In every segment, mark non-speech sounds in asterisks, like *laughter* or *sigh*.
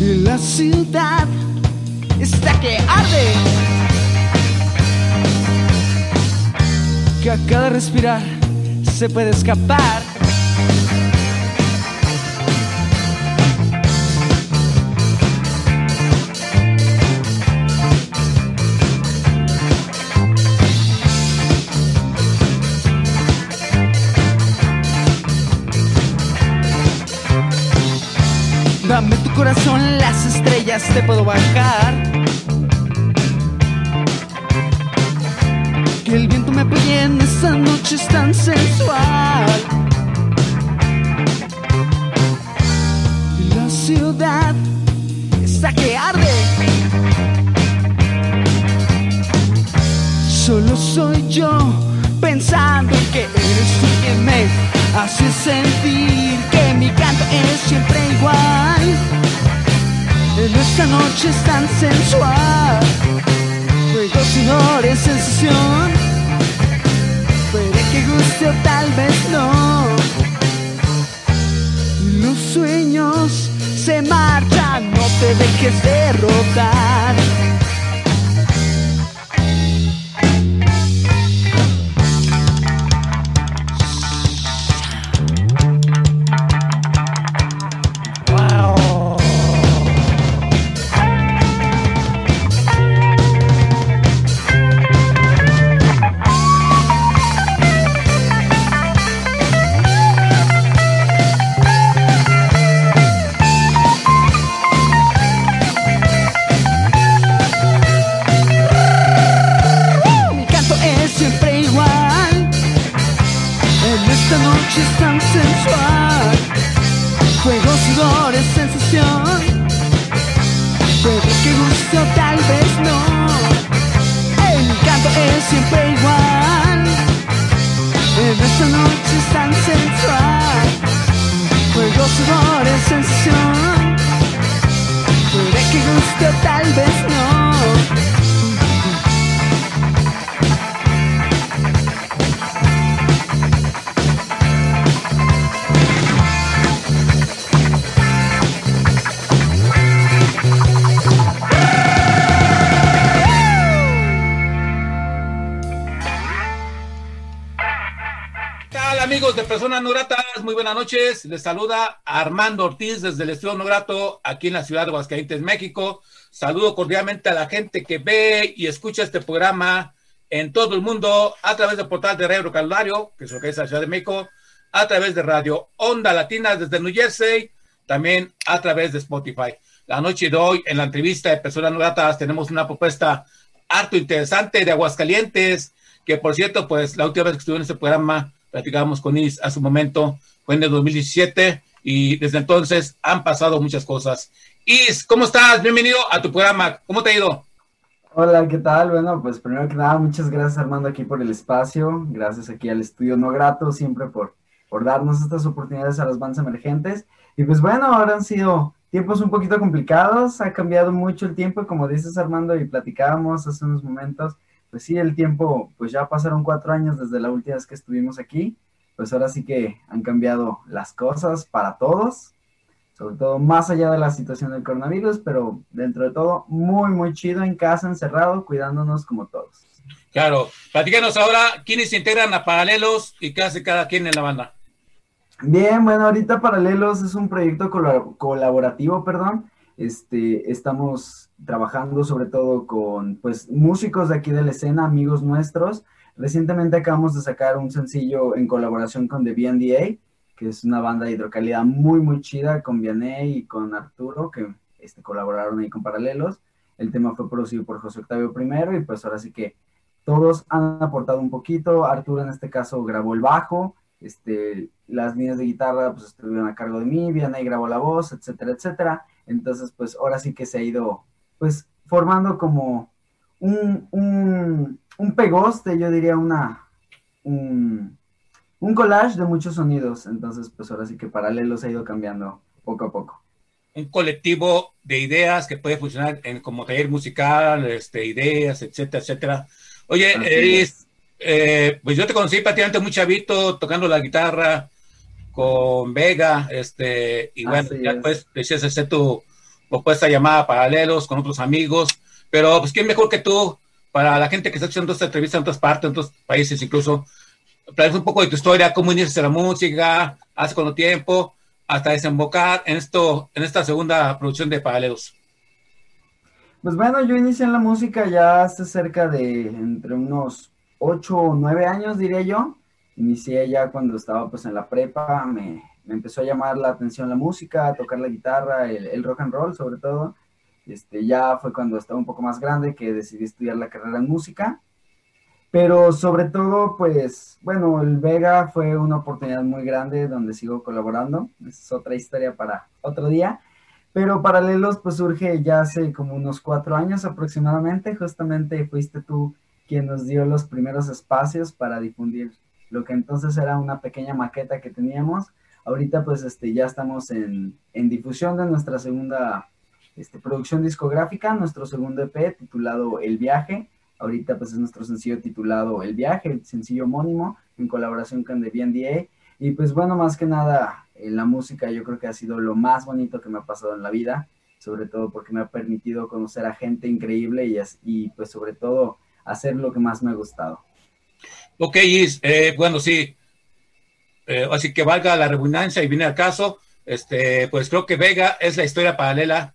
Y la ciudad está que arde. Que a cada respirar se puede escapar Dame tu corazón, las estrellas te puedo bajar. Que el viento me apoye en esta noche es tan sensual. Y la ciudad está que arde. Solo soy yo pensando que eres tú quien me hace sentir que mi canto es siempre igual. En esta noche es tan sensual, juego sin hora es sensación. Puede que guste o tal vez no. Los sueños se marchan, no te dejes derrotar. Personas? Muy buenas noches. Les saluda Armando Ortiz desde el Estudio No Grato aquí en la ciudad de Aguascalientes, México. Saludo cordialmente a la gente que ve y escucha este programa en todo el mundo a través del portal de Radio Calvario, que es lo que es la Ciudad de México, a través de Radio Onda Latina desde New Jersey, también a través de Spotify. La noche de hoy, en la entrevista de Personas No Gratas, tenemos una propuesta harto interesante de Aguascalientes, que por cierto, pues la última vez que estuve en este programa, platicábamos con Is a su momento, fue en el 2017, y desde entonces han pasado muchas cosas. Is, ¿cómo estás? Bienvenido a tu programa. ¿Cómo te ha ido? Hola, ¿qué tal? Bueno, pues primero que nada, muchas gracias Armando aquí por el espacio, gracias aquí al estudio No Grato siempre por, por darnos estas oportunidades a las bandas emergentes. Y pues bueno, ahora han sido tiempos un poquito complicados, ha cambiado mucho el tiempo, como dices Armando y platicábamos hace unos momentos, pues sí, el tiempo, pues ya pasaron cuatro años desde la última vez que estuvimos aquí, pues ahora sí que han cambiado las cosas para todos, sobre todo más allá de la situación del coronavirus, pero dentro de todo muy, muy chido en casa, encerrado, cuidándonos como todos. Claro. Platícanos ahora quiénes se integran a Paralelos y qué hace cada quien en la banda. Bien, bueno, ahorita Paralelos es un proyecto colaborativo, perdón. Este, estamos trabajando sobre todo con pues músicos de aquí de la escena, amigos nuestros. Recientemente acabamos de sacar un sencillo en colaboración con The BNDA, que es una banda de hidrocalidad muy, muy chida con Vianney y con Arturo, que este, colaboraron ahí con Paralelos. El tema fue producido por José Octavio I y pues ahora sí que todos han aportado un poquito. Arturo en este caso grabó el bajo, este, las líneas de guitarra pues estuvieron a cargo de mí, Vianney grabó la voz, etcétera, etcétera. Entonces pues ahora sí que se ha ido pues formando como un, un, un pegoste, yo diría una, un, un collage de muchos sonidos. Entonces pues ahora sí que paralelo se ha ido cambiando poco a poco un colectivo de ideas que puede funcionar en como taller musical, este, ideas, etcétera, etcétera. Oye, Eris, eh, pues yo te conocí prácticamente muy chavito tocando la guitarra con Vega, este, y bueno, ya después decías hacer tu propuesta llamada Paralelos con otros amigos, pero pues quién mejor que tú para la gente que está haciendo esta entrevista en otras partes, en otros países incluso, un poco de tu historia, cómo iniciaste la música, hace cuánto tiempo, hasta desembocar en esto, en esta segunda producción de Paralelos? Pues bueno, yo inicié en la música ya hace cerca de entre unos 8 o 9 años, diría yo. Inicié ya cuando estaba pues en la prepa, me, empezó a llamar la atención la música, tocar la guitarra, el, el, rock and roll sobre todo. Este, ya fue cuando estaba un poco más grande que decidí estudiar la carrera en música. Pero sobre todo, pues, bueno, el Vega fue una oportunidad muy grande donde sigo colaborando. Es otra historia para otro día. Pero Paralelos, pues surge ya hace como unos cuatro años aproximadamente. Justamente fuiste tú quien nos dio los primeros espacios para difundir lo que entonces era una pequeña maqueta que teníamos. Ahorita pues este, ya estamos en, en difusión de nuestra segunda este, producción discográfica, nuestro segundo EP titulado El Viaje Ahorita pues es nuestro sencillo titulado El viaje, el sencillo homónimo en colaboración con The B&DA. Y pues bueno, más que nada, eh, la música yo creo que ha sido lo más bonito que me ha pasado en la vida, sobre todo porque me ha permitido conocer a gente increíble y, y pues sobre todo hacer lo que más me ha gustado. Ok, Is, eh, bueno, sí, eh, así que valga la redundancia y viene al caso, este, pues creo que Vega es la historia paralela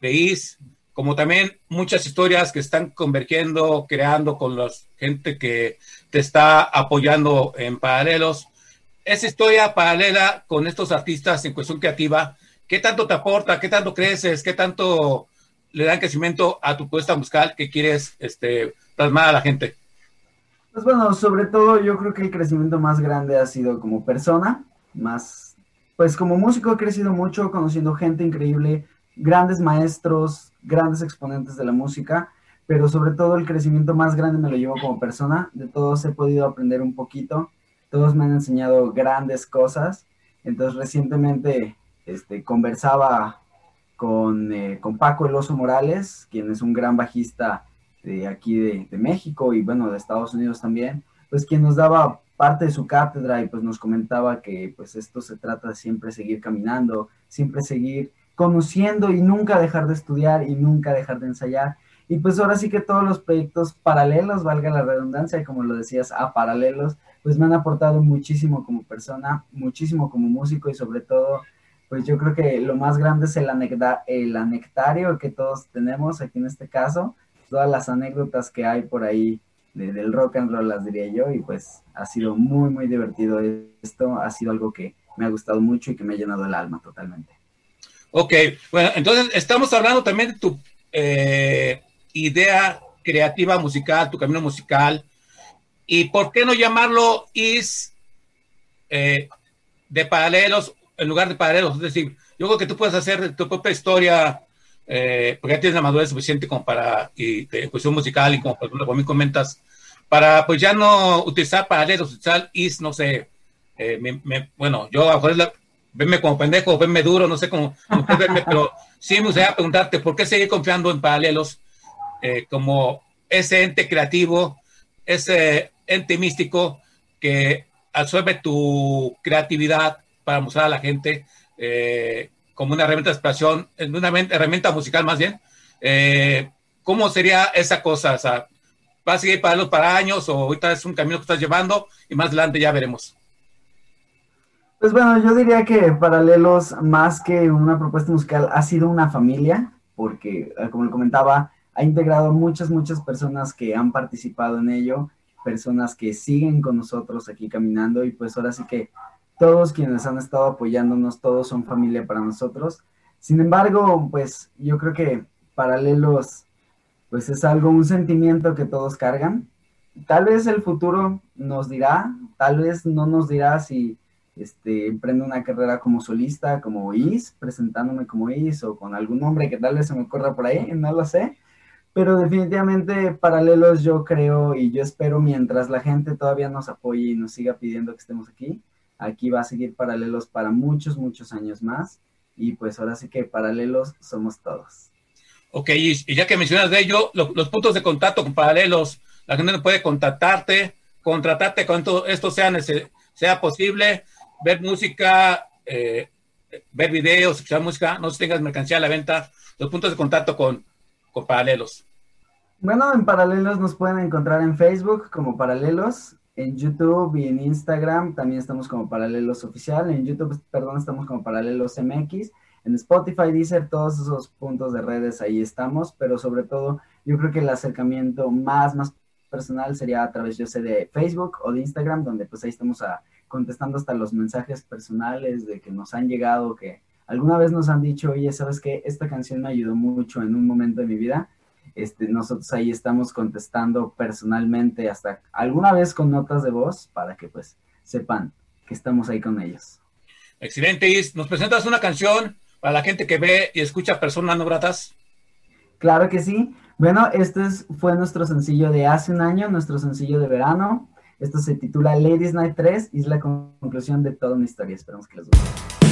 de Is, como también muchas historias que están convergiendo, creando con la gente que te está apoyando en paralelos. Esa historia paralela con estos artistas en cuestión creativa, ¿qué tanto te aporta? ¿Qué tanto creces? ¿Qué tanto le dan crecimiento a tu puesta musical que quieres este, plasmar a la gente? Pues bueno, sobre todo yo creo que el crecimiento más grande ha sido como persona, más, pues como músico he crecido mucho, conociendo gente increíble, grandes maestros, grandes exponentes de la música, pero sobre todo el crecimiento más grande me lo llevo como persona. De todos he podido aprender un poquito, todos me han enseñado grandes cosas. Entonces recientemente este, conversaba con, eh, con Paco El Oso Morales, quien es un gran bajista de aquí de, de, México y bueno, de Estados Unidos también, pues quien nos daba parte de su cátedra y pues nos comentaba que pues esto se trata de siempre seguir caminando, siempre seguir conociendo y nunca dejar de estudiar y nunca dejar de ensayar. Y pues ahora sí que todos los proyectos paralelos, valga la redundancia, como lo decías, a paralelos, pues me han aportado muchísimo como persona, muchísimo como músico y sobre todo, pues yo creo que lo más grande es el, el anectario que todos tenemos aquí en este caso, todas las anécdotas que hay por ahí del rock and roll, las diría yo, y pues ha sido muy, muy divertido esto, ha sido algo que me ha gustado mucho y que me ha llenado el alma totalmente. Ok, bueno, entonces estamos hablando también de tu eh, idea creativa musical, tu camino musical, y por qué no llamarlo is eh, de paralelos en lugar de paralelos. Es decir, yo creo que tú puedes hacer tu propia historia, eh, porque ya tienes la madurez suficiente como para, y de cuestión musical, y como por ejemplo, mí comentas, para pues ya no utilizar paralelos, utilizar is, no sé, bueno, yo a lo mejor venme como pendejo, venme duro, no sé cómo, verme, pero sí me gustaría preguntarte, ¿por qué seguir confiando en paralelos eh, como ese ente creativo, ese ente místico que absorbe tu creatividad para mostrar a la gente eh, como una herramienta de expresión, una herramienta musical más bien? Eh, ¿Cómo sería esa cosa? O sea, va a seguir para para años o ahorita es un camino que estás llevando y más adelante ya veremos. Pues bueno, yo diría que Paralelos, más que una propuesta musical, ha sido una familia, porque eh, como le comentaba, ha integrado muchas, muchas personas que han participado en ello, personas que siguen con nosotros aquí caminando y pues ahora sí que todos quienes han estado apoyándonos, todos son familia para nosotros. Sin embargo, pues yo creo que Paralelos, pues es algo, un sentimiento que todos cargan. Tal vez el futuro nos dirá, tal vez no nos dirá si este, emprendo una carrera como solista, como Is, presentándome como Is o con algún nombre que tal vez se me ocurra por ahí, no lo sé. Pero definitivamente paralelos yo creo y yo espero mientras la gente todavía nos apoye y nos siga pidiendo que estemos aquí, aquí va a seguir paralelos para muchos, muchos años más. Y pues ahora sí que paralelos somos todos. Ok, y ya que mencionas de ello, los puntos de contacto con paralelos, la gente puede contactarte, contratarte cuando esto sea, sea posible ver música, eh, ver videos, escuchar música, no tengas mercancía a la venta, los puntos de contacto con, con Paralelos. Bueno, en Paralelos nos pueden encontrar en Facebook como Paralelos, en YouTube y en Instagram también estamos como Paralelos Oficial, en YouTube, perdón, estamos como Paralelos MX, en Spotify, Deezer, todos esos puntos de redes ahí estamos, pero sobre todo yo creo que el acercamiento más, más personal sería a través, yo sé, de Facebook o de Instagram, donde pues ahí estamos a contestando hasta los mensajes personales de que nos han llegado, que alguna vez nos han dicho, oye, ¿sabes qué? Esta canción me ayudó mucho en un momento de mi vida. Este, nosotros ahí estamos contestando personalmente, hasta alguna vez con notas de voz, para que pues sepan que estamos ahí con ellos. Excelente, Is. ¿Nos presentas una canción para la gente que ve y escucha personas no gratas? Claro que sí. Bueno, este fue nuestro sencillo de hace un año, nuestro sencillo de verano. Esto se titula Ladies Night 3 y es la conclusión de toda una historia. Esperamos que les guste.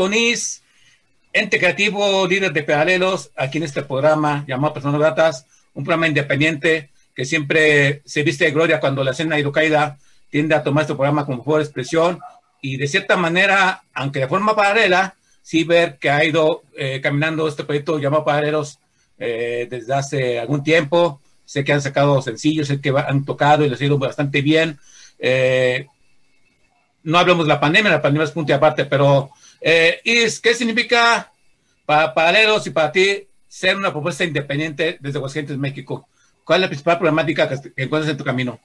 Con Is, ente creativo, líder de pedaleros, aquí en este programa llamado Personas Gratas, un programa independiente que siempre se viste de gloria cuando la escena hidrocaída tiende a tomar este programa como mejor expresión y de cierta manera, aunque de forma paralela, sí ver que ha ido eh, caminando este proyecto llamado Paralelos eh, desde hace algún tiempo. Sé que han sacado sencillos, sé que han tocado y les ha ido bastante bien. Eh, no hablamos de la pandemia, la pandemia es punto y aparte, pero Is, ¿qué significa para Paralelos y para ti ser una propuesta independiente desde Aguascalientes, México? ¿Cuál es la principal problemática que encuentras en tu camino?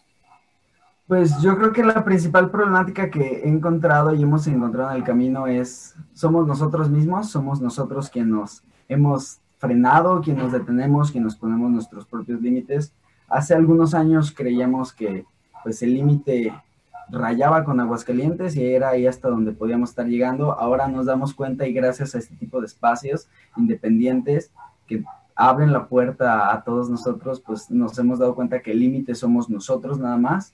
Pues yo creo que la principal problemática que he encontrado y hemos encontrado en el camino es, somos nosotros mismos, somos nosotros quienes nos hemos frenado, quienes nos detenemos, quienes nos ponemos nuestros propios límites. Hace algunos años creíamos que pues el límite rayaba con Aguascalientes y era ahí hasta donde podíamos estar llegando. Ahora nos damos cuenta y gracias a este tipo de espacios independientes que abren la puerta a todos nosotros, pues nos hemos dado cuenta que el límite somos nosotros nada más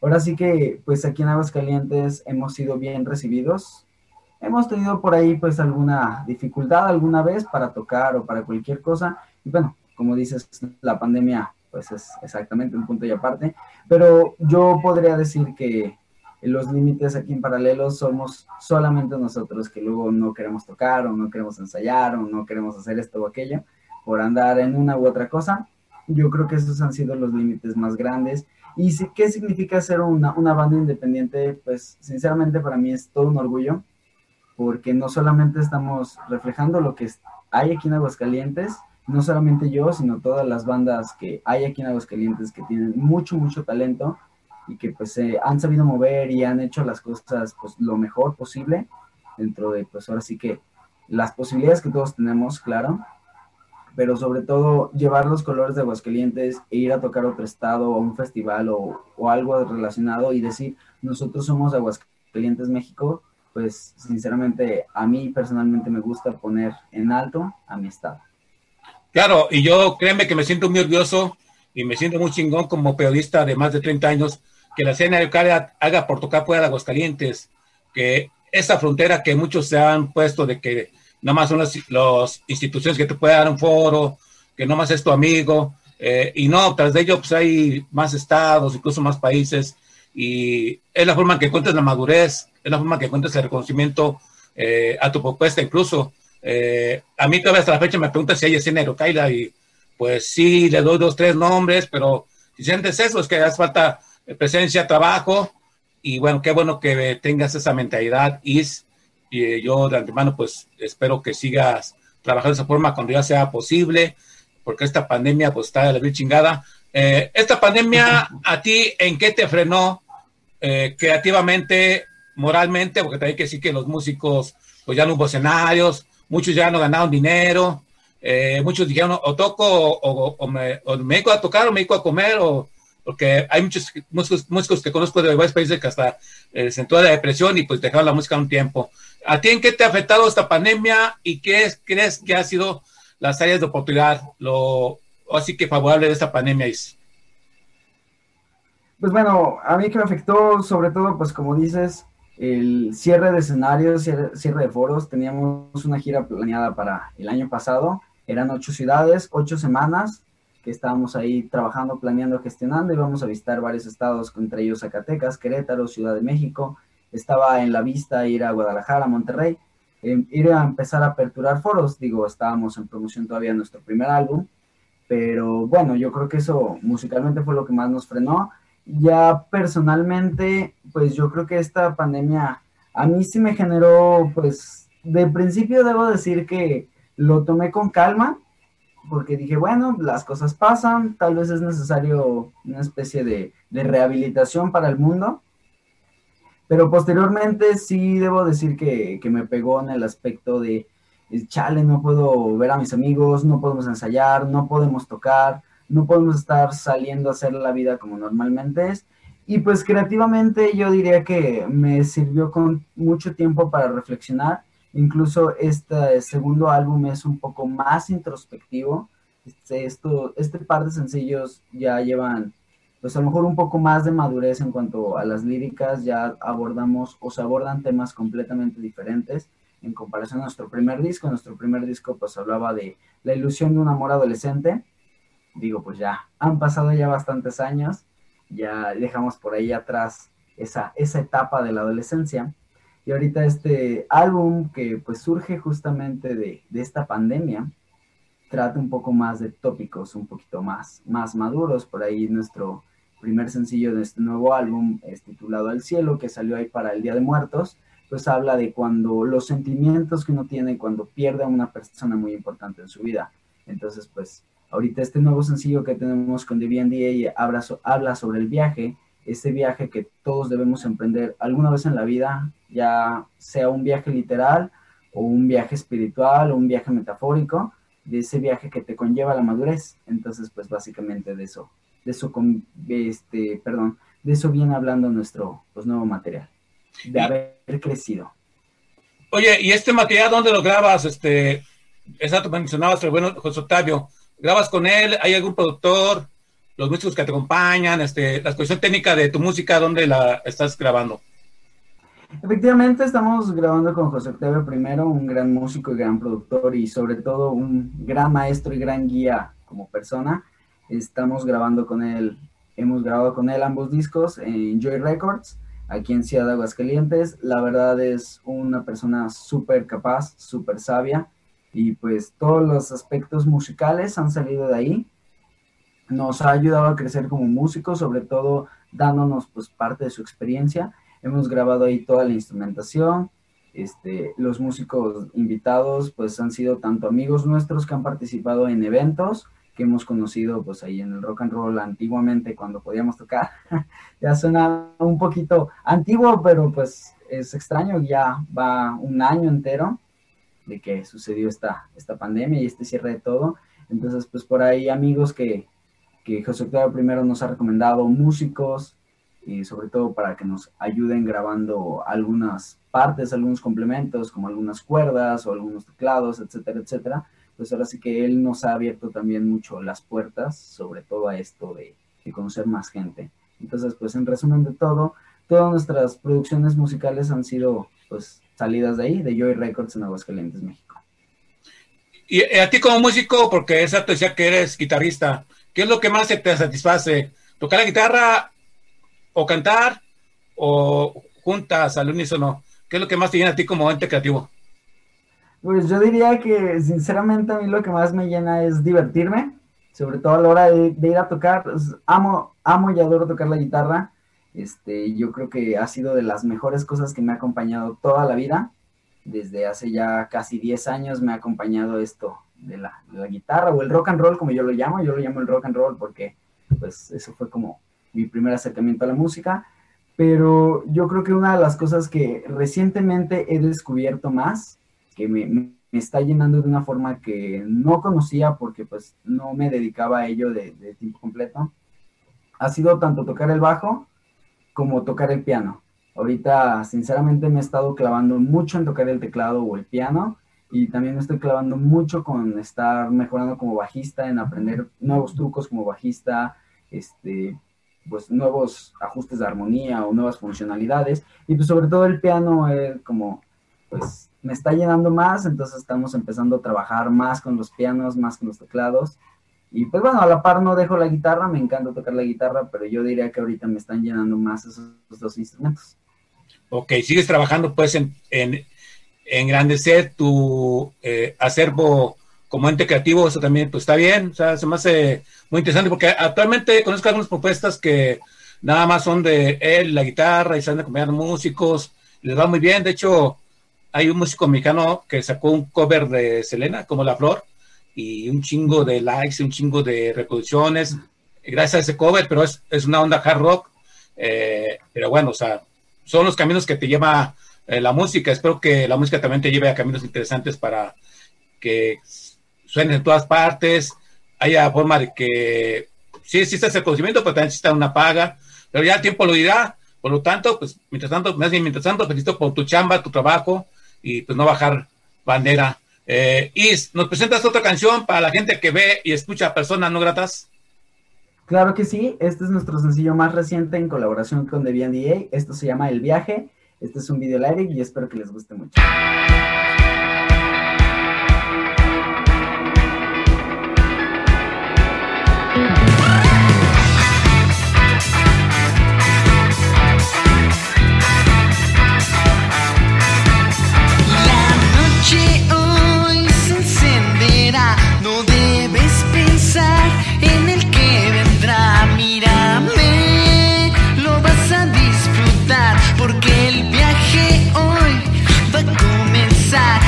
Ahora sí que, pues aquí en Aguascalientes hemos sido bien recibidos. Hemos tenido por ahí, pues, alguna dificultad alguna vez para tocar o para cualquier cosa. Y bueno, como dices, la pandemia, pues, es exactamente un punto y aparte. Pero yo podría decir que los límites aquí en paralelo somos solamente nosotros que luego no queremos tocar o no queremos ensayar o no queremos hacer esto o aquello por andar en una u otra cosa. Yo creo que esos han sido los límites más grandes ¿Y qué significa ser una, banda independiente? Pues sinceramente para mí es todo un orgullo, porque no solamente estamos reflejando lo que hay aquí en Aguascalientes, no solamente yo, sino todas las bandas que hay aquí en Aguascalientes que tienen mucho, mucho talento y que pues han sabido mover y han hecho las cosas pues lo mejor posible dentro de pues ahora sí que las posibilidades que todos tenemos, claro, pero sobre todo llevar los colores de Aguascalientes e ir a tocar otro estado o un festival o, o algo relacionado y decir, nosotros somos Aguascalientes, México, pues sinceramente a mí personalmente me gusta poner en alto a mi estado. Claro, y yo créeme que me siento muy orgulloso y me siento muy chingón como periodista de más de 30 años que la escena local haga por tocar fuera de Aguascalientes, que esa frontera que muchos se han puesto de que nada más son las instituciones que te pueden dar un foro, que no más es tu amigo, eh, y no, tras de ello pues hay más estados, incluso más países, y es la forma que encuentras la madurez, es la forma que encuentras el reconocimiento eh, a tu propuesta incluso. Eh, a mí todavía hasta la fecha me preguntan si hay escena Kaila y pues sí, le doy dos, tres nombres, pero si sientes eso, es que hace falta presencia, trabajo, y bueno, qué bueno que tengas esa mentalidad, Is, y eh, yo de antemano pues espero que sigas trabajando de esa forma cuando ya sea posible, porque esta pandemia pues está de la chingada. Eh, esta pandemia a ti en qué te frenó eh, creativamente, moralmente, porque también hay que decir que los músicos pues ya no hubo escenarios, muchos ya no ganaron dinero, muchos dijeron o toco o, me, o, me, a tocar o me dedico a comer o porque hay muchos músicos, músicos que conozco de varios países que hasta eh, se entró la depresión y pues dejaron la música un tiempo. ¿A ti en qué te ha afectado esta pandemia y qué crees que ha sido las áreas de oportunidad, lo así que favorable de esta pandemia es? Pues bueno, a mí que me afectó sobre todo, pues como dices, el cierre de escenarios, cierre, de foros. Teníamos una gira planeada para el año pasado, eran ocho ciudades, ocho semanas, que estábamos ahí trabajando, planeando, gestionando, íbamos a visitar varios estados, entre ellos Zacatecas, Querétaro, Ciudad de México, estaba en la vista ir a Guadalajara, Monterrey, eh, ir a empezar a aperturar foros, digo, estábamos en promoción todavía nuestro primer álbum, pero bueno, yo creo que eso musicalmente fue lo que más nos frenó. Ya personalmente, pues yo creo que esta pandemia a mí sí me generó, pues de principio debo decir que lo tomé con calma, porque dije, bueno, las cosas pasan, tal vez es necesario una especie de, rehabilitación para el mundo, pero posteriormente sí debo decir que, me pegó en el aspecto de, chale, no puedo ver a mis amigos, no podemos ensayar, no podemos tocar, no podemos estar saliendo a hacer la vida como normalmente es. Y pues creativamente yo diría que me sirvió con mucho tiempo para reflexionar Incluso este segundo álbum es un poco más introspectivo. Este, esto, este par de sencillos ya llevan pues a lo mejor un poco más de madurez en cuanto a las líricas, ya abordamos o se abordan temas completamente diferentes en comparación a nuestro primer disco. Nuestro primer disco pues hablaba de la ilusión de un amor adolescente. Digo, pues ya han pasado ya bastantes años, ya dejamos por ahí atrás esa, esa etapa de la adolescencia. Y ahorita este álbum que pues surge justamente de, de esta pandemia, trata un poco más de tópicos, un poquito más, más maduros. Por ahí nuestro primer sencillo de este nuevo álbum es titulado El cielo, que salió ahí para el Día de Muertos, pues habla de cuando los sentimientos que uno tiene cuando pierde a una persona muy importante en su vida. Entonces, pues ahorita este nuevo sencillo que tenemos con The BNDA habla, habla sobre el viaje, ese viaje que todos debemos emprender alguna vez en la vida, ya sea un viaje literal o un viaje espiritual o un viaje metafórico, de ese viaje que te conlleva la madurez. Entonces, pues básicamente de eso, de eso, este, perdón, de eso viene hablando nuestro pues, nuevo material, de haber crecido. Oye, ¿y este material dónde lo grabas? Este, exacto, mencionabas el bueno José Octavio. ¿Grabas con él? ¿Hay algún productor? ¿Los músicos que te acompañan? Este, la exposición técnica de tu música, ¿dónde la estás grabando? Efectivamente, estamos grabando con José Octavio primero, un gran músico y gran productor y sobre todo un gran maestro y gran guía como persona. Estamos grabando con él, hemos grabado con él ambos discos en Joy Records, aquí en Ciudad de Aguascalientes. La verdad es una persona súper capaz, súper sabia y pues todos los aspectos musicales han salido de ahí. Nos ha ayudado a crecer como músicos, sobre todo dándonos pues parte de su experiencia Hemos grabado ahí toda la instrumentación. Este, los músicos invitados pues han sido tanto amigos nuestros que han participado en eventos que hemos conocido pues ahí en el rock and roll antiguamente cuando podíamos tocar. *laughs* ya suena un poquito antiguo, pero pues es extraño, ya va un año entero de que sucedió esta, esta pandemia y este cierre de todo. Entonces pues por ahí amigos que, que José Octavio primero nos ha recomendado, músicos, y sobre todo para que nos ayuden grabando algunas partes, algunos complementos, como algunas cuerdas o algunos teclados, etcétera, etcétera. Pues ahora sí que él nos ha abierto también mucho las puertas, sobre todo a esto de, de conocer más gente. Entonces, pues en resumen de todo, todas nuestras producciones musicales han sido pues salidas de ahí, de Joy Records en Aguascalientes, México. Y eh, a ti como músico, porque exacto decía que eres guitarrista, ¿qué es lo que más te satisface? ¿Tocar la guitarra o cantar o juntas al unísono? ¿Qué es lo que más te llena a ti como ente creativo? Pues yo diría que sinceramente a mí lo que más me llena es divertirme, sobre todo a la hora de, ir a tocar. Pues, amo, amo y adoro tocar la guitarra. Este, yo creo que ha sido de las mejores cosas que me ha acompañado toda la vida. Desde hace ya casi 10 años me ha acompañado esto de la, guitarra o el rock and roll, como yo lo llamo. Yo lo llamo el rock and roll porque pues eso fue como mi primer acercamiento a la música, pero yo creo que una de las cosas que recientemente he descubierto más, que me, está llenando de una forma que no conocía porque pues no me dedicaba a ello de tiempo completo, ha sido tanto tocar el bajo como tocar el piano. Ahorita, sinceramente, me he estado clavando mucho en tocar el teclado o el piano y también me estoy clavando mucho con estar mejorando como bajista, en aprender nuevos trucos como bajista, este, pues nuevos ajustes de armonía o nuevas funcionalidades y pues sobre todo el piano es como pues me está llenando más entonces estamos empezando a trabajar más con los pianos más con los teclados y pues bueno a la par no dejo la guitarra me encanta tocar la guitarra pero yo diría que ahorita me están llenando más esos, dos instrumentos. Ok, sigues trabajando pues en, en engrandecer tu eh, acervo como ente creativo, eso también pues está bien, o sea, se me hace muy interesante porque actualmente conozco algunas propuestas que nada más son de él, la guitarra y salen acompañando músicos, les va muy bien, de hecho hay un músico mexicano que sacó un cover de Selena, como La Flor, y un chingo de likes, un chingo de reproducciones, gracias a ese cover, pero es, es una onda hard rock, eh, pero bueno, o sea, son los caminos que te lleva eh, la música, espero que la música también te lleve a caminos interesantes para que suenen en todas partes, haya forma de que sí existe ese conocimiento, pero también existe una paga, pero ya el tiempo lo dirá, por lo tanto, pues mientras tanto, más bien mientras tanto, felicito por tu chamba, tu trabajo y pues no bajar bandera. Eh, Is, ¿nos presentas otra canción para la gente que ve y escucha personas no gratas? Claro que sí, este es nuestro sencillo más reciente en colaboración con The D.A. Esto se llama El Viaje. Este es un video lyric y espero que les guste mucho. сердца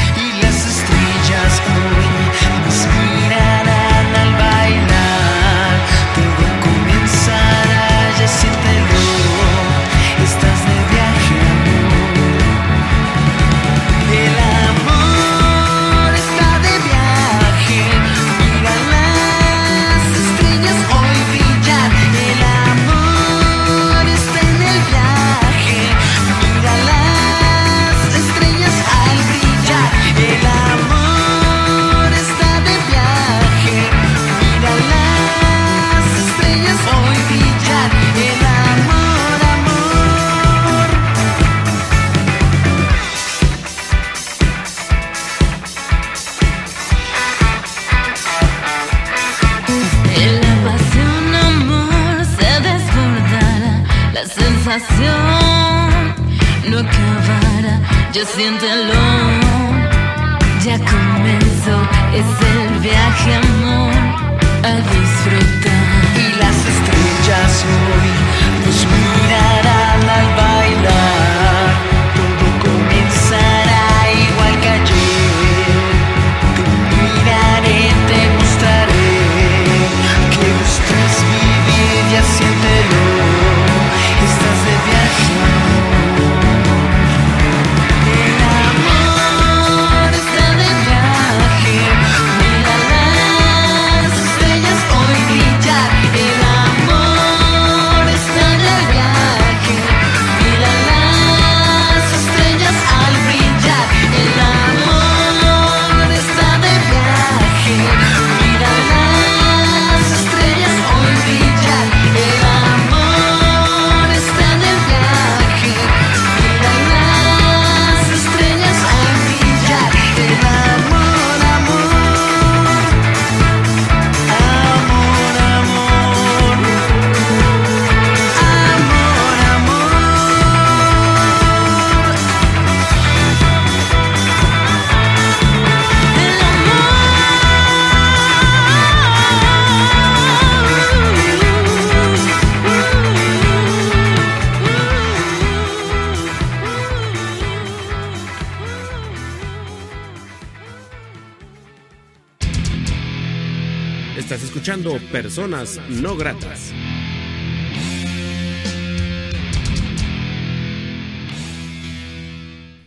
personas no gratas.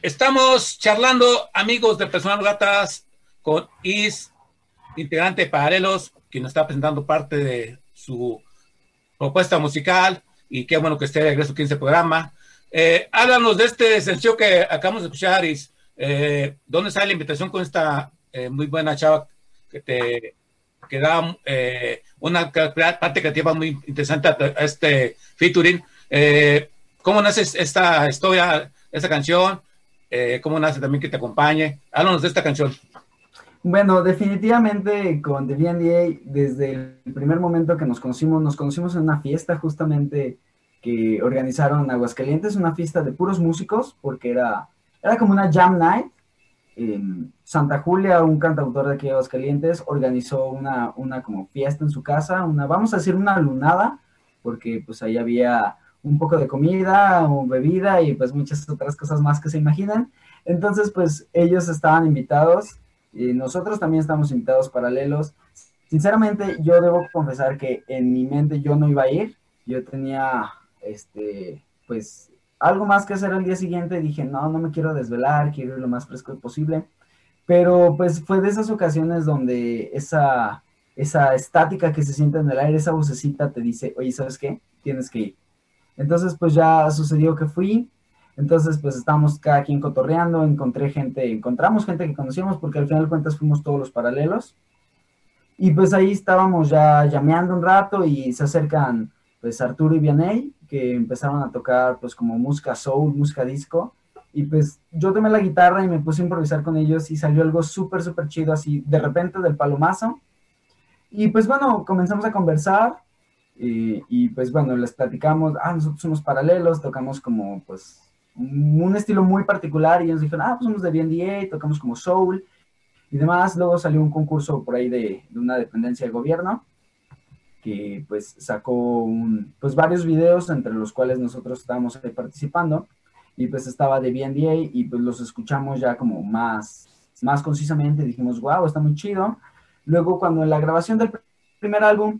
Estamos charlando, amigos de Personas no gratas, con Is, integrante de Paralelos, quien nos está presentando parte de su propuesta musical. Y qué bueno que esté de regreso aquí en este programa. Eh, háblanos de este sencillo que acabamos de escuchar, Is. Eh, ¿Dónde sale la invitación con esta eh, muy buena chava que te que da eh, una parte creativa muy interesante a, este featuring. Eh, ¿Cómo nace esta historia, esta canción? Eh, ¿Cómo nace también que te acompañe? Háblanos de esta canción. Bueno, definitivamente con The BNDA, desde el primer momento que nos conocimos, nos conocimos en una fiesta justamente que organizaron Aguascalientes, una fiesta de puros músicos, porque era, era como una jam night, Santa Julia, un cantautor de aquí de Aguascalientes, organizó una, una como fiesta en su casa, una, vamos a decir una lunada, porque pues ahí había un poco de comida, o bebida y pues muchas otras cosas más que se imaginan. Entonces pues ellos estaban invitados y nosotros también estamos invitados paralelos. Sinceramente yo debo confesar que en mi mente yo no iba a ir, yo tenía este pues algo más que hacer al día siguiente, dije, no, no me quiero desvelar, quiero ir lo más fresco posible. Pero pues fue de esas ocasiones donde esa, esa estática que se siente en el aire, esa vocecita te dice, oye, ¿sabes qué? Tienes que ir. Entonces pues ya sucedió que fui, entonces pues estábamos cada quien cotorreando, encontré gente, encontramos gente que conocíamos porque al final de cuentas fuimos todos los paralelos. Y pues ahí estábamos ya llameando un rato y se acercan pues Arturo y Vianey, que empezaron a tocar pues como música soul, música disco. Y pues yo tomé la guitarra y me puse a improvisar con ellos y salió algo súper, súper chido así de repente del palomazo. Y pues bueno, comenzamos a conversar y, pues bueno, les platicamos, ah, nosotros somos paralelos, tocamos como pues un estilo muy particular y ellos dijeron, ah, pues somos de BNDA, tocamos como soul y demás. Luego salió un concurso por ahí de, de una dependencia del gobierno que pues sacó pues varios videos entre los cuales nosotros estábamos ahí participando y pues estaba de BNDA y pues los escuchamos ya como más, más concisamente, dijimos, wow, está muy chido. Luego cuando en la grabación del primer álbum,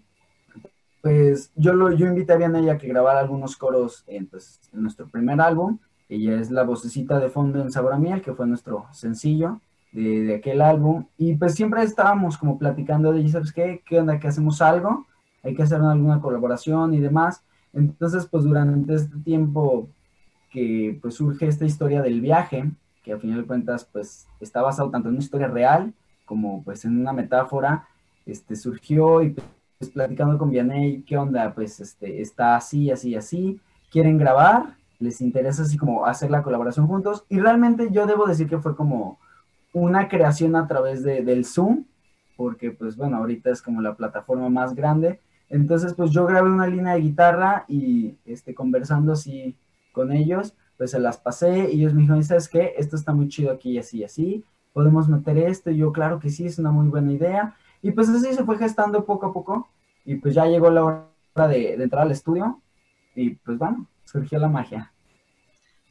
pues yo, lo, yo invité a BNDA a que grabara algunos coros en, pues, nuestro primer álbum, ella es la vocecita de fondo en Sabor Miel, que fue nuestro sencillo de, de aquel álbum, y pues siempre estábamos como platicando de, ¿sabes qué? ¿Qué onda? ¿Que hacemos algo? Hay que hacer alguna colaboración y demás. Entonces, pues durante este tiempo que pues surge esta historia del viaje, que a final de cuentas pues está basado tanto en una historia real como pues en una metáfora, este surgió y pues platicando con Vianey, ¿qué onda? Pues este está así, así, así, quieren grabar, les interesa así como hacer la colaboración juntos y realmente yo debo decir que fue como una creación a través de, del Zoom, porque pues bueno, ahorita es como la plataforma más grande, entonces pues yo grabé una línea de guitarra y este, conversando así con ellos, pues se las pasé y ellos me dijeron, ¿sabes qué? Esto está muy chido aquí, así, así, podemos meter esto, y yo claro que sí, es una muy buena idea, y pues así se fue gestando poco a poco, y pues ya llegó la hora de, entrar al estudio, y pues bueno, surgió la magia.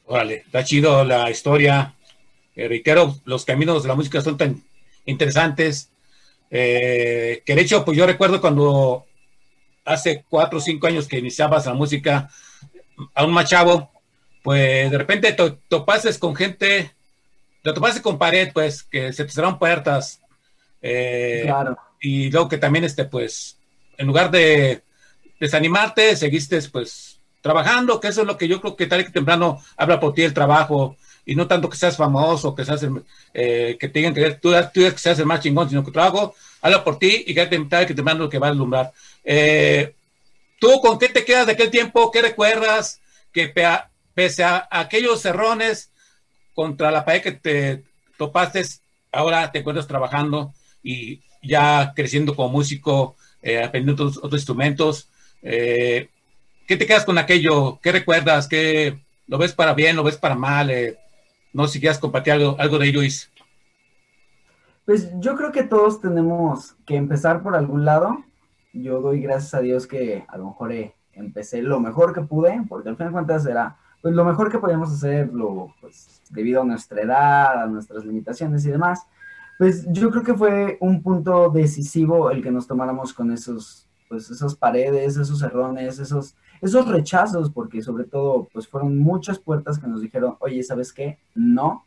Órale, está chido la historia, eh, los caminos de la música son tan interesantes, eh, que de hecho, pues yo recuerdo cuando hace cuatro o cinco años que iniciabas la música, a un machavo, pues de repente te topases con gente, te topases con pared, pues que se te cerraron puertas. Eh, claro. Y luego que también, este, pues, en lugar de desanimarte, seguiste, pues, trabajando, que eso es lo que yo creo que tarde que temprano habla por ti el trabajo, y no tanto que seas famoso, que seas eh, que tengan que tú, tú que seas el más chingón, sino que trabajo, habla por ti y que tarde que temprano lo que va a alumbrar. Eh, ¿Tú con qué te quedas de aquel tiempo? ¿Qué recuerdas? Que pese a aquellos cerrones contra la pared que te topaste, ahora te encuentras trabajando y ya creciendo como músico, eh, aprendiendo otros, instrumentos. Eh, ¿Qué te quedas con aquello? ¿Qué recuerdas? ¿Qué lo ves para bien? ¿Lo ves para mal? Eh, no sé si quieras compartir algo, algo de ello, Pues yo creo que todos tenemos que empezar por algún lado yo doy gracias a Dios que a lo mejor eh, empecé lo mejor que pude, porque al fin de cuentas era pues lo mejor que podíamos hacerlo, pues debido a nuestra edad, a nuestras limitaciones y demás. Pues yo creo que fue un punto decisivo el que nos tomáramos con esos, pues esas paredes, esos errores, esos, esos rechazos, porque sobre todo, pues fueron muchas puertas que nos dijeron, oye, ¿sabes qué? No,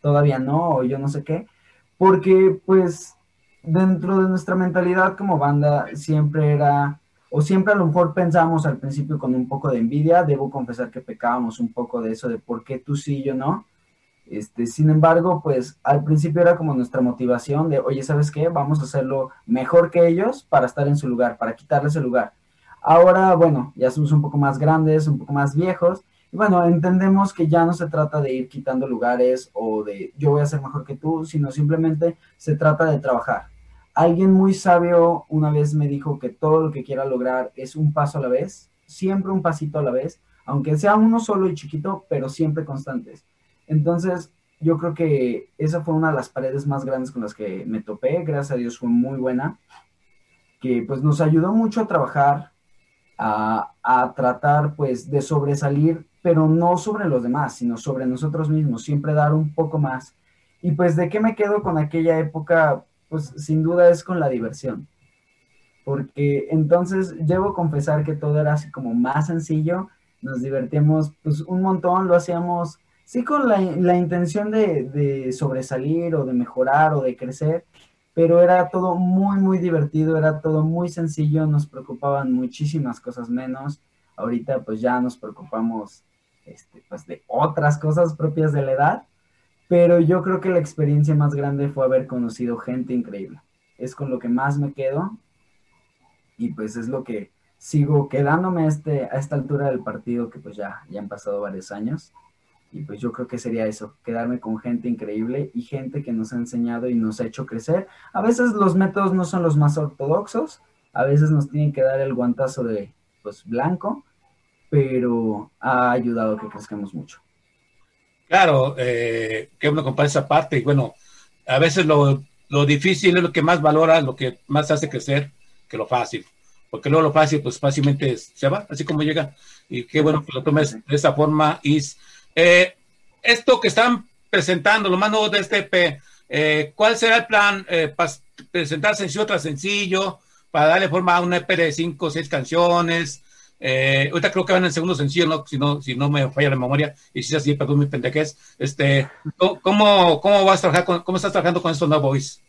todavía no, o yo no sé qué, porque pues dentro de nuestra mentalidad como banda siempre era, o siempre a lo mejor pensamos al principio con un poco de envidia, debo confesar que pecábamos un poco de eso, de por qué tú sí, yo no. Este, sin embargo, pues al principio era como nuestra motivación de, oye, ¿sabes qué? Vamos a hacerlo mejor que ellos para estar en su lugar, para quitarles el lugar. Ahora, bueno, ya somos un poco más grandes, un poco más viejos, y bueno, entendemos que ya no se trata de ir quitando lugares o de yo voy a ser mejor que tú, sino simplemente se trata de trabajar. Alguien muy sabio una vez me dijo que todo lo que quiera lograr es un paso a la vez, siempre un pasito a la vez, aunque sea uno solo y chiquito, pero siempre constantes. Entonces, yo creo que esa fue una de las paredes más grandes con las que me topé, gracias a Dios fue muy buena, que pues nos ayudó mucho a trabajar, a, a tratar pues de sobresalir pero no sobre los demás, sino sobre nosotros mismos, siempre dar un poco más. Y pues de qué me quedo con aquella época, pues sin duda es con la diversión. Porque entonces debo confesar que todo era así como más sencillo, nos divertíamos pues un montón, lo hacíamos sí con la, la intención de, de sobresalir o de mejorar o de crecer, pero era todo muy, muy divertido, era todo muy sencillo, nos preocupaban muchísimas cosas menos. Ahorita pues ya nos preocupamos este, pues de otras cosas propias de la edad, pero yo creo que la experiencia más grande fue haber conocido gente increíble. es con lo que más me quedo y pues es lo que sigo quedándome a, este, a esta altura del partido que pues ya, ya han pasado varios años y pues yo creo que sería eso, quedarme con gente increíble y gente que nos ha enseñado y nos ha hecho crecer. A veces los métodos no son los más ortodoxos, a veces nos tienen que dar el guantazo de pues blanco, pero ha ayudado a que crezcamos mucho. Claro, eh, que uno compara esa parte y bueno, a veces lo, lo difícil es lo que más valora, lo que más hace crecer que lo fácil porque luego lo fácil, pues fácilmente se va, así como llega. Y qué bueno que lo tomes de esa forma, Is. Eh, esto que están presentando, lo más nuevo de este EP, eh, ¿cuál será el plan eh, para presentar sencillo tras sencillo, para darle forma a un EP de cinco o seis canciones? Ahorita creo que van en el segundo sencillo, ¿no? Si, no, si no me falla la memoria, y si es así, perdón mi pendejes. Este, ¿cómo, cómo, vas a trabajar con, cómo estás trabajando con estos nuevos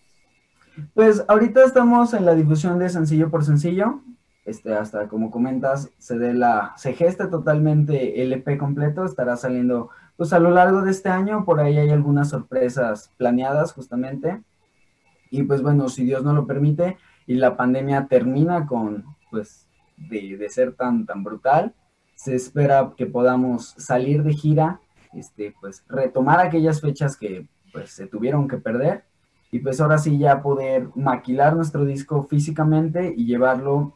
Pues ahorita estamos en la difusión de sencillo por sencillo. Este, hasta como comentas, se dé la, se geste totalmente el EP completo, estará saliendo pues a lo largo de este año, por ahí hay algunas sorpresas planeadas justamente. Y pues bueno, si Dios no lo permite y la pandemia termina con pues de, ser tan, tan brutal, se espera que podamos salir de gira, este, pues retomar aquellas fechas que pues se tuvieron que perder y pues ahora sí ya poder maquilar nuestro disco físicamente y llevarlo.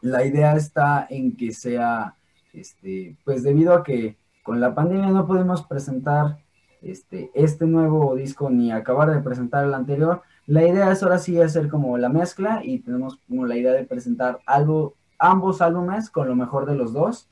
La idea está en que sea, este, pues debido a que con la pandemia no podemos presentar este, este nuevo disco ni acabar de presentar el anterior, la idea es ahora sí hacer como la mezcla y tenemos como la idea de presentar algo, ambos álbumes con lo mejor de los dos.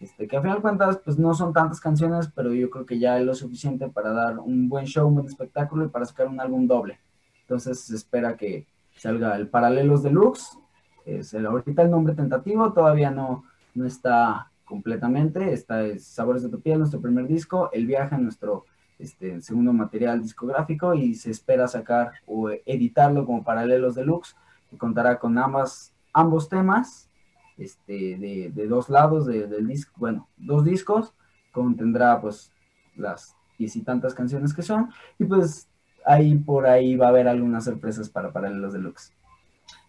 Este, que a final de cuentas pues no son tantas canciones, pero yo creo que ya es lo suficiente para dar un buen show, un buen espectáculo y para sacar un álbum doble. Entonces se espera que salga el Paralelos Deluxe, es el, ahorita el nombre tentativo todavía no, no está completamente. Está es Sabores de tu piel, nuestro primer disco, El viaje, nuestro este, segundo material discográfico y se espera sacar o editarlo como Paralelos Deluxe, que contará con ambas, ambos temas este, de, de dos lados del disco, bueno, dos discos, contendrá pues las diez y tantas canciones que son y pues ahí por ahí va a haber algunas sorpresas para Paralelos Deluxe.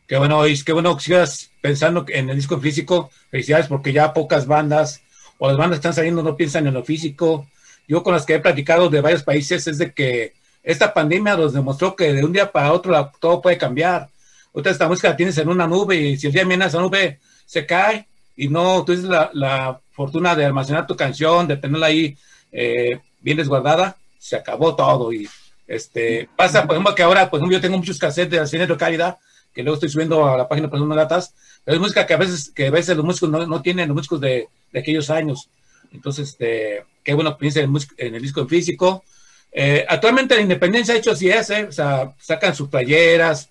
Qué bueno, Is, qué bueno que sigas pensando en el disco físico. Felicidades porque ya pocas bandas o las bandas están saliendo no piensan en lo físico. Yo con las que he platicado de varios países es de que esta pandemia nos demostró que de un día para otro todo puede cambiar. Otra esta música la tienes en una nube y si el día viene esa nube se cae y no tienes la, la fortuna de almacenar tu canción, de tenerla ahí eh, bien desguardada, se acabó todo y este pasa, por ejemplo, que ahora, por ejemplo, yo tengo muchos cassettes de cine de calidad que luego estoy subiendo a la página de Personas Datas, pero es música que a veces, que a veces los músicos no, no tienen, los músicos de, de, aquellos años. Entonces, este, qué bueno que piensen en, el disco en físico. Eh, actualmente la Independencia ha hecho así es, ¿eh? o sea, sacan sus playeras,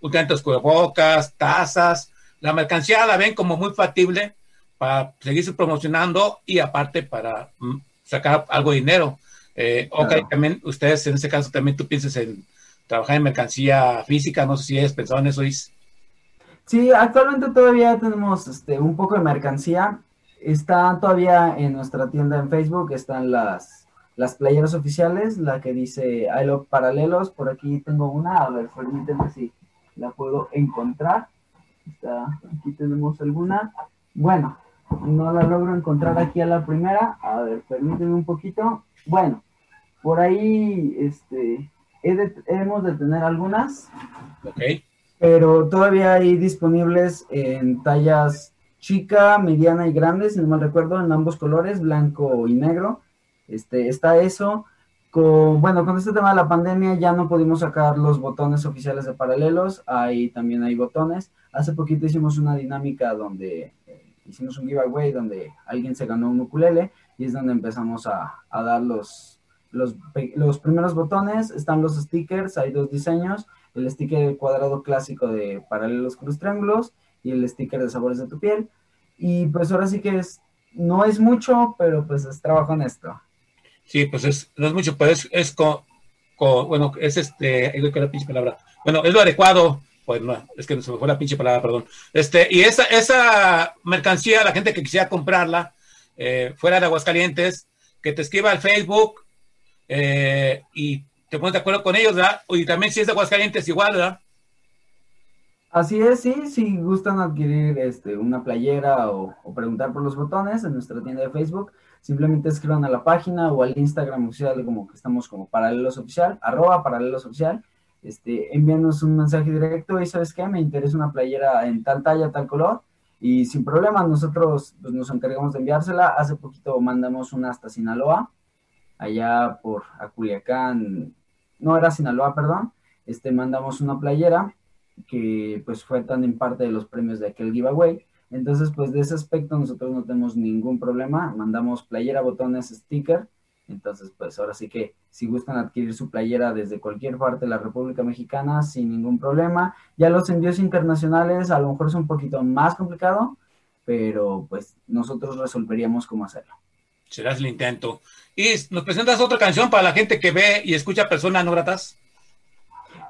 los cubrebocas, tazas, la mercancía la ven como muy factible para seguirse promocionando y aparte para mm, sacar algo de dinero. Eh, claro. Ok, también ustedes en ese caso también tú piensas en trabajar en mercancía física, no sé si has pensado en eso, Is. Sí, actualmente todavía tenemos este, un poco de mercancía. Está todavía en nuestra tienda en Facebook, están las, las playeras oficiales, la que dice I Love Paralelos. Por aquí tengo una, a ver, permíteme si la puedo encontrar. Está, aquí tenemos alguna. Bueno, no la logro encontrar aquí a la primera. A ver, permíteme un poquito. Bueno, por ahí, este, de, hemos de tener algunas. Ok. Pero todavía hay disponibles en tallas chica, mediana y grande, si no mal recuerdo, en ambos colores, blanco y negro. Este, está eso. Con, bueno, con este tema de la pandemia ya no pudimos sacar los botones oficiales de paralelos, ahí también hay botones. Hace poquito hicimos una dinámica donde eh, hicimos un giveaway donde alguien se ganó un ukulele y es donde empezamos a, dar los, los, los, primeros botones, están los stickers, hay dos diseños, el sticker cuadrado clásico de paralelos cruz triángulos y el sticker de sabores de tu piel. Y pues ahora sí que es, no es mucho, pero pues es trabajo en esto. Sí, pues es, no es mucho, pero es, es con, bueno, es este, la pinche palabra. Bueno, es lo adecuado, pues no, es que se me fue la pinche palabra, perdón. Este, y esa, esa mercancía, la gente que quisiera comprarla, eh, fuera de Aguascalientes, que te escriba al Facebook, eh, y te pones de acuerdo con ellos, ¿verdad? Y también si es de Aguascalientes, igual, ¿verdad? Así es, sí, si gustan adquirir este, una playera o, preguntar por los botones en nuestra tienda de Facebook, simplemente escriban a la página o al Instagram oficial, como que estamos como paralelos oficial, arroba paralelos oficial, este, envíanos un mensaje directo y sabes qué, me interesa una playera en tal talla, tal color, y sin problema nosotros pues, nos encargamos de enviársela. Hace poquito mandamos una hasta Sinaloa, allá por Aculiacán, no era Sinaloa, perdón, este, mandamos una playera que pues fue en parte de los premios de aquel giveaway. Entonces, pues de ese aspecto nosotros no tenemos ningún problema. Mandamos playera, botones, sticker. Entonces, pues ahora sí que si gustan adquirir su playera desde cualquier parte de la República Mexicana, sin ningún problema. Ya los envíos internacionales a lo mejor es un poquito más complicado, pero pues nosotros resolveríamos cómo hacerlo. Serás el intento. Y nos presentas otra canción para la gente que ve y escucha personas no gratas.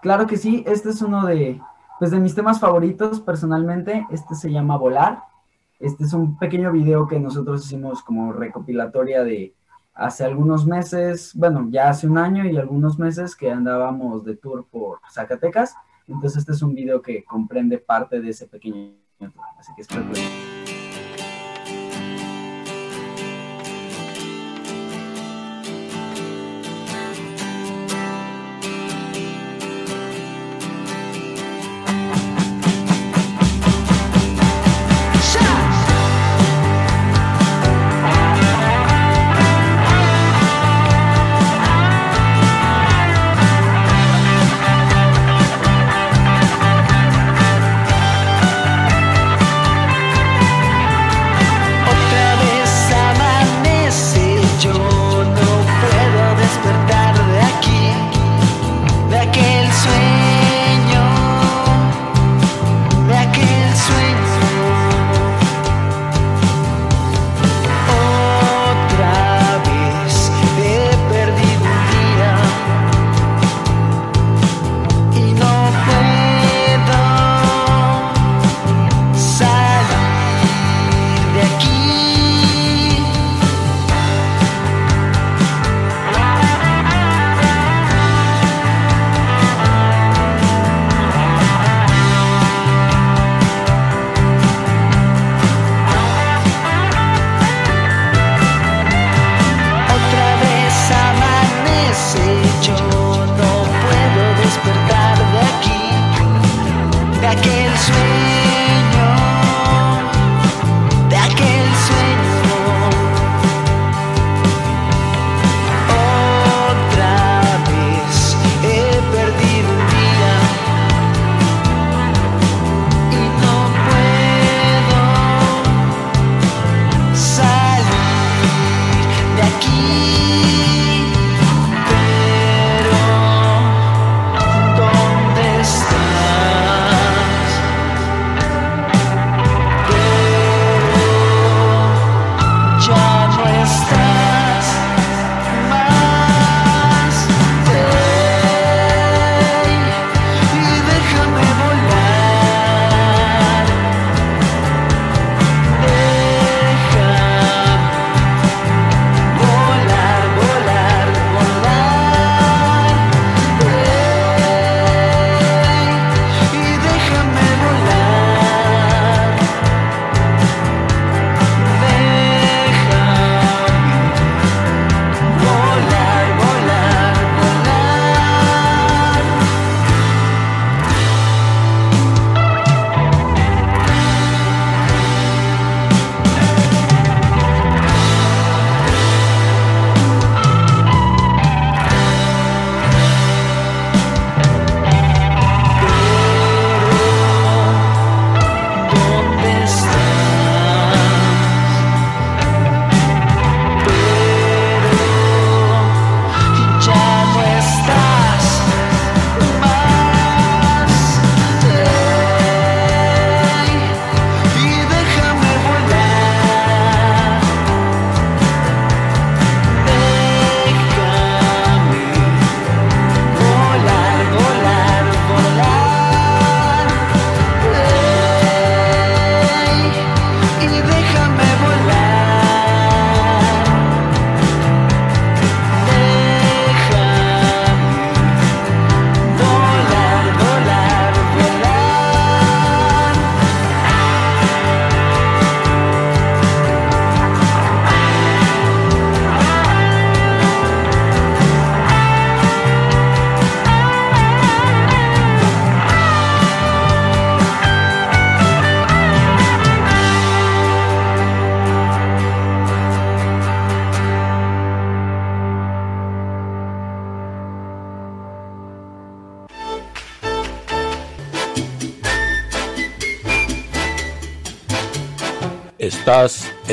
Claro que sí, este es uno de, pues de mis temas favoritos personalmente, este se llama Volar. Este es un pequeño video que nosotros hicimos como recopilatoria de hace algunos meses, bueno, ya hace un año y algunos meses que andábamos de tour por Zacatecas. Entonces este es un video que comprende parte de ese pequeño. Así que espero que...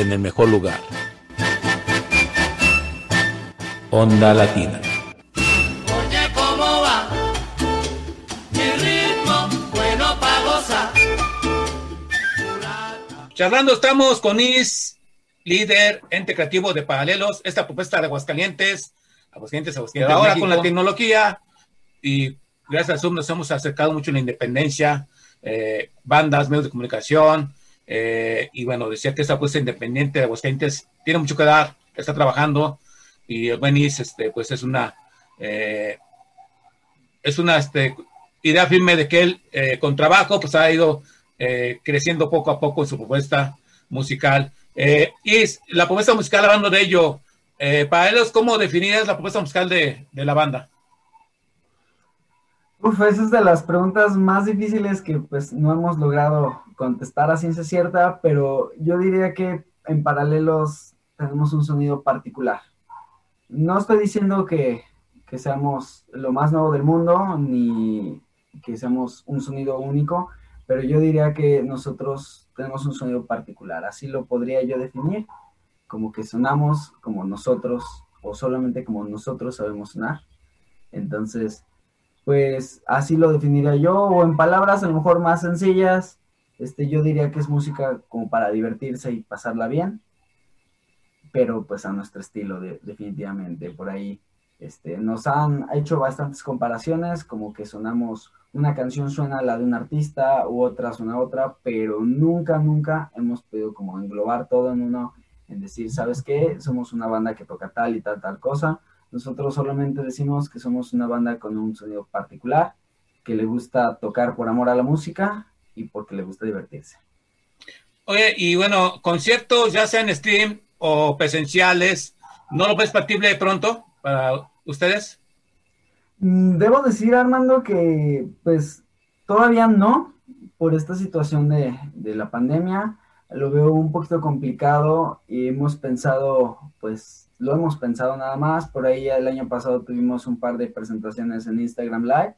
en el mejor lugar. Onda Latina. Oye, ¿cómo va? Mi ritmo, bueno pa' gozar. Charlando estamos con Is, líder, ente creativo de Paralelos, esta propuesta de Aguascalientes, Aguascalientes, Aguascalientes. Ahora con la tecnología y gracias a Zoom nos hemos acercado mucho a la independencia, eh, bandas, medios de comunicación, eh, y bueno, decía que esta apuesta independiente de Aguascalientes tiene mucho que dar, está trabajando, y Is, este, pues es una, eh, es una este, idea firme de que él, eh, con trabajo, pues ha ido creciendo poco a poco en su propuesta musical. Y la propuesta musical, hablando de ello, para ellos, ¿cómo definirías la propuesta musical de, de, la banda? Uf, esa es de las preguntas más difíciles que pues no hemos logrado contestar a ciencia cierta, pero yo diría que en paralelos tenemos un sonido particular. No estoy diciendo que, que seamos lo más nuevo del mundo, ni que seamos un sonido único, pero yo diría que nosotros tenemos un sonido particular, así lo podría yo definir, como que sonamos como nosotros o solamente como nosotros sabemos sonar. Entonces, pues así lo definiría yo, o en palabras a lo mejor más sencillas, este, yo diría que es música como para divertirse y pasarla bien, pero pues a nuestro estilo, de, definitivamente, por ahí. Este, nos han hecho bastantes comparaciones, como que sonamos, una canción suena a la de un artista u otra suena a otra, pero nunca, nunca hemos podido como englobar todo en uno, en decir, ¿sabes qué? Somos una banda que toca tal y tal, tal cosa. Nosotros solamente decimos que somos una banda con un sonido particular, que le gusta tocar por amor a la música y porque le gusta divertirse. Oye, y bueno, conciertos, ya sea en stream o presenciales, ¿no lo ves factible de pronto para ustedes? Debo decir, Armando, que pues todavía no, por esta situación de, de la pandemia, lo veo un poquito complicado y hemos pensado, pues lo hemos pensado nada más, por ahí el año pasado tuvimos un par de presentaciones en Instagram Live,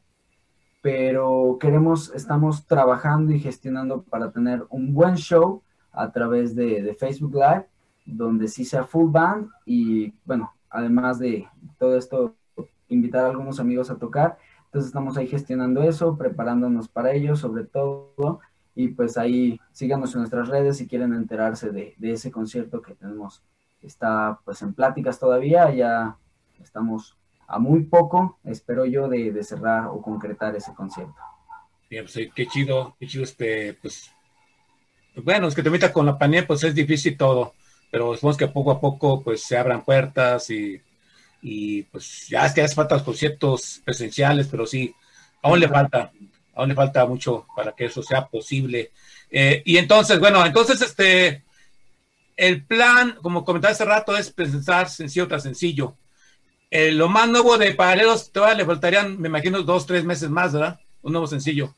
pero queremos, estamos trabajando y gestionando para tener un buen show a través de, Facebook Live, donde sí sea full band y bueno, además de todo esto, invitar a algunos amigos a tocar. Entonces estamos ahí gestionando eso, preparándonos para ello, sobre todo. Y pues ahí síganos en nuestras redes si quieren enterarse de, de ese concierto que tenemos. Está pues en pláticas todavía, ya estamos a muy poco, espero yo, de, de cerrar o concretar ese concierto. Bien, pues qué chido, qué chido este, pues, bueno, es que te meta con la pandemia, pues es difícil todo pero esperemos que poco a poco pues se abran puertas y, y pues ya es que hace falta los conciertos presenciales, pero sí, aún le falta, aún le falta mucho para que eso sea posible. Eh, y entonces, bueno, entonces este, el plan, como comentaba hace rato, es presentar sencillo tras sencillo. Eh, lo más nuevo de Paralelos, todavía le faltarían, me imagino, dos, tres meses más, ¿verdad? Un nuevo sencillo.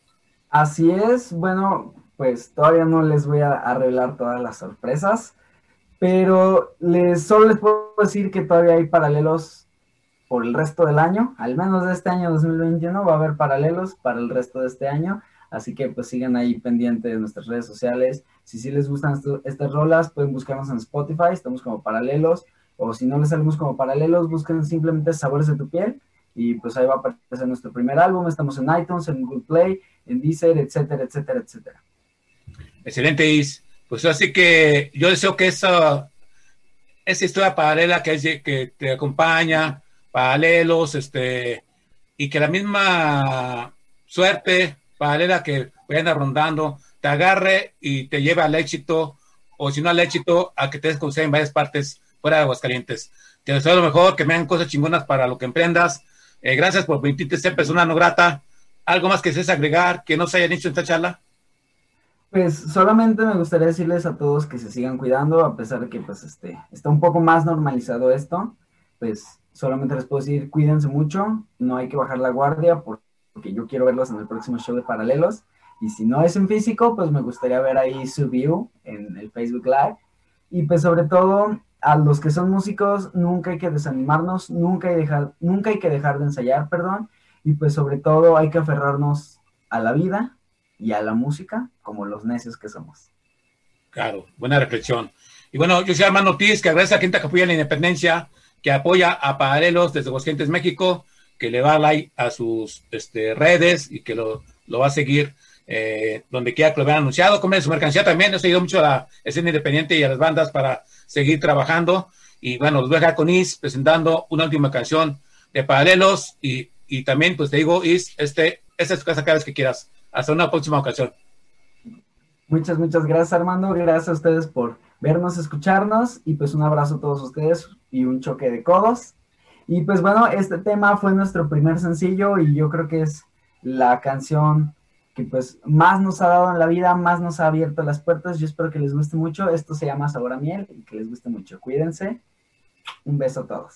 Así es, bueno, pues todavía no les voy a arreglar todas las sorpresas, pero les, solo les puedo decir que todavía hay paralelos por el resto del año, al menos de este año 2021 va a haber paralelos para el resto de este año, así que pues sigan ahí pendientes de nuestras redes sociales, si sí les gustan esto, estas rolas pueden buscarnos en Spotify, estamos como paralelos, o si no les salimos como paralelos, busquen simplemente Sabores de tu piel, y pues ahí va a aparecer nuestro primer álbum, estamos en iTunes, en Google Play, en Deezer, etcétera, etcétera, etcétera. Excelente, Is. Pues así que yo deseo que esa, esa historia paralela que, te acompaña, paralelos, este, y que la misma suerte paralela que vayan rondando te agarre y te lleve al éxito, o si no al éxito, a que te des en varias partes fuera de Aguascalientes. Te deseo lo mejor, que me hagan cosas chingonas para lo que emprendas. Eh, gracias por permitirte ser persona no grata. ¿Algo más que desees agregar que no se haya dicho en esta charla? Pues solamente me gustaría decirles a todos que se sigan cuidando, a pesar de que pues este, está un poco más normalizado esto, pues solamente les puedo decir cuídense mucho, no hay que bajar la guardia porque yo quiero verlos en el próximo show de Paralelos y si no es en físico, pues me gustaría ver ahí su view en el Facebook Live y pues sobre todo a los que son músicos nunca hay que desanimarnos, nunca hay, dejar, nunca hay que dejar de ensayar, perdón, y pues sobre todo hay que aferrarnos a la vida y a la música como los necios que somos. Claro, buena reflexión. Y bueno, yo soy Armando Ortiz, que agradece a la gente que apoya la independencia, que apoya a Paralelos desde Aguascalientes, México, que le va like a sus este, redes y que lo, lo va a seguir eh, donde quiera que lo vean anunciado. Comen su mercancía también. He seguido mucho a la escena independiente y a las bandas para seguir trabajando. Y bueno, los voy a dejar con Is presentando una última canción de Paralelos. Y, y también, pues te digo, Is, este, esta es tu casa cada vez que quieras. Hasta una próxima ocasión. Muchas, muchas gracias Armando. Gracias a ustedes por vernos, escucharnos. Y pues un abrazo a todos ustedes y un choque de codos. Y pues bueno, este tema fue nuestro primer sencillo y yo creo que es la canción pues más nos ha dado en la vida, más nos ha abierto las puertas. Yo espero que les guste mucho. Esto se llama Sabor a Miel y que les guste mucho. Cuídense. Un beso a todos.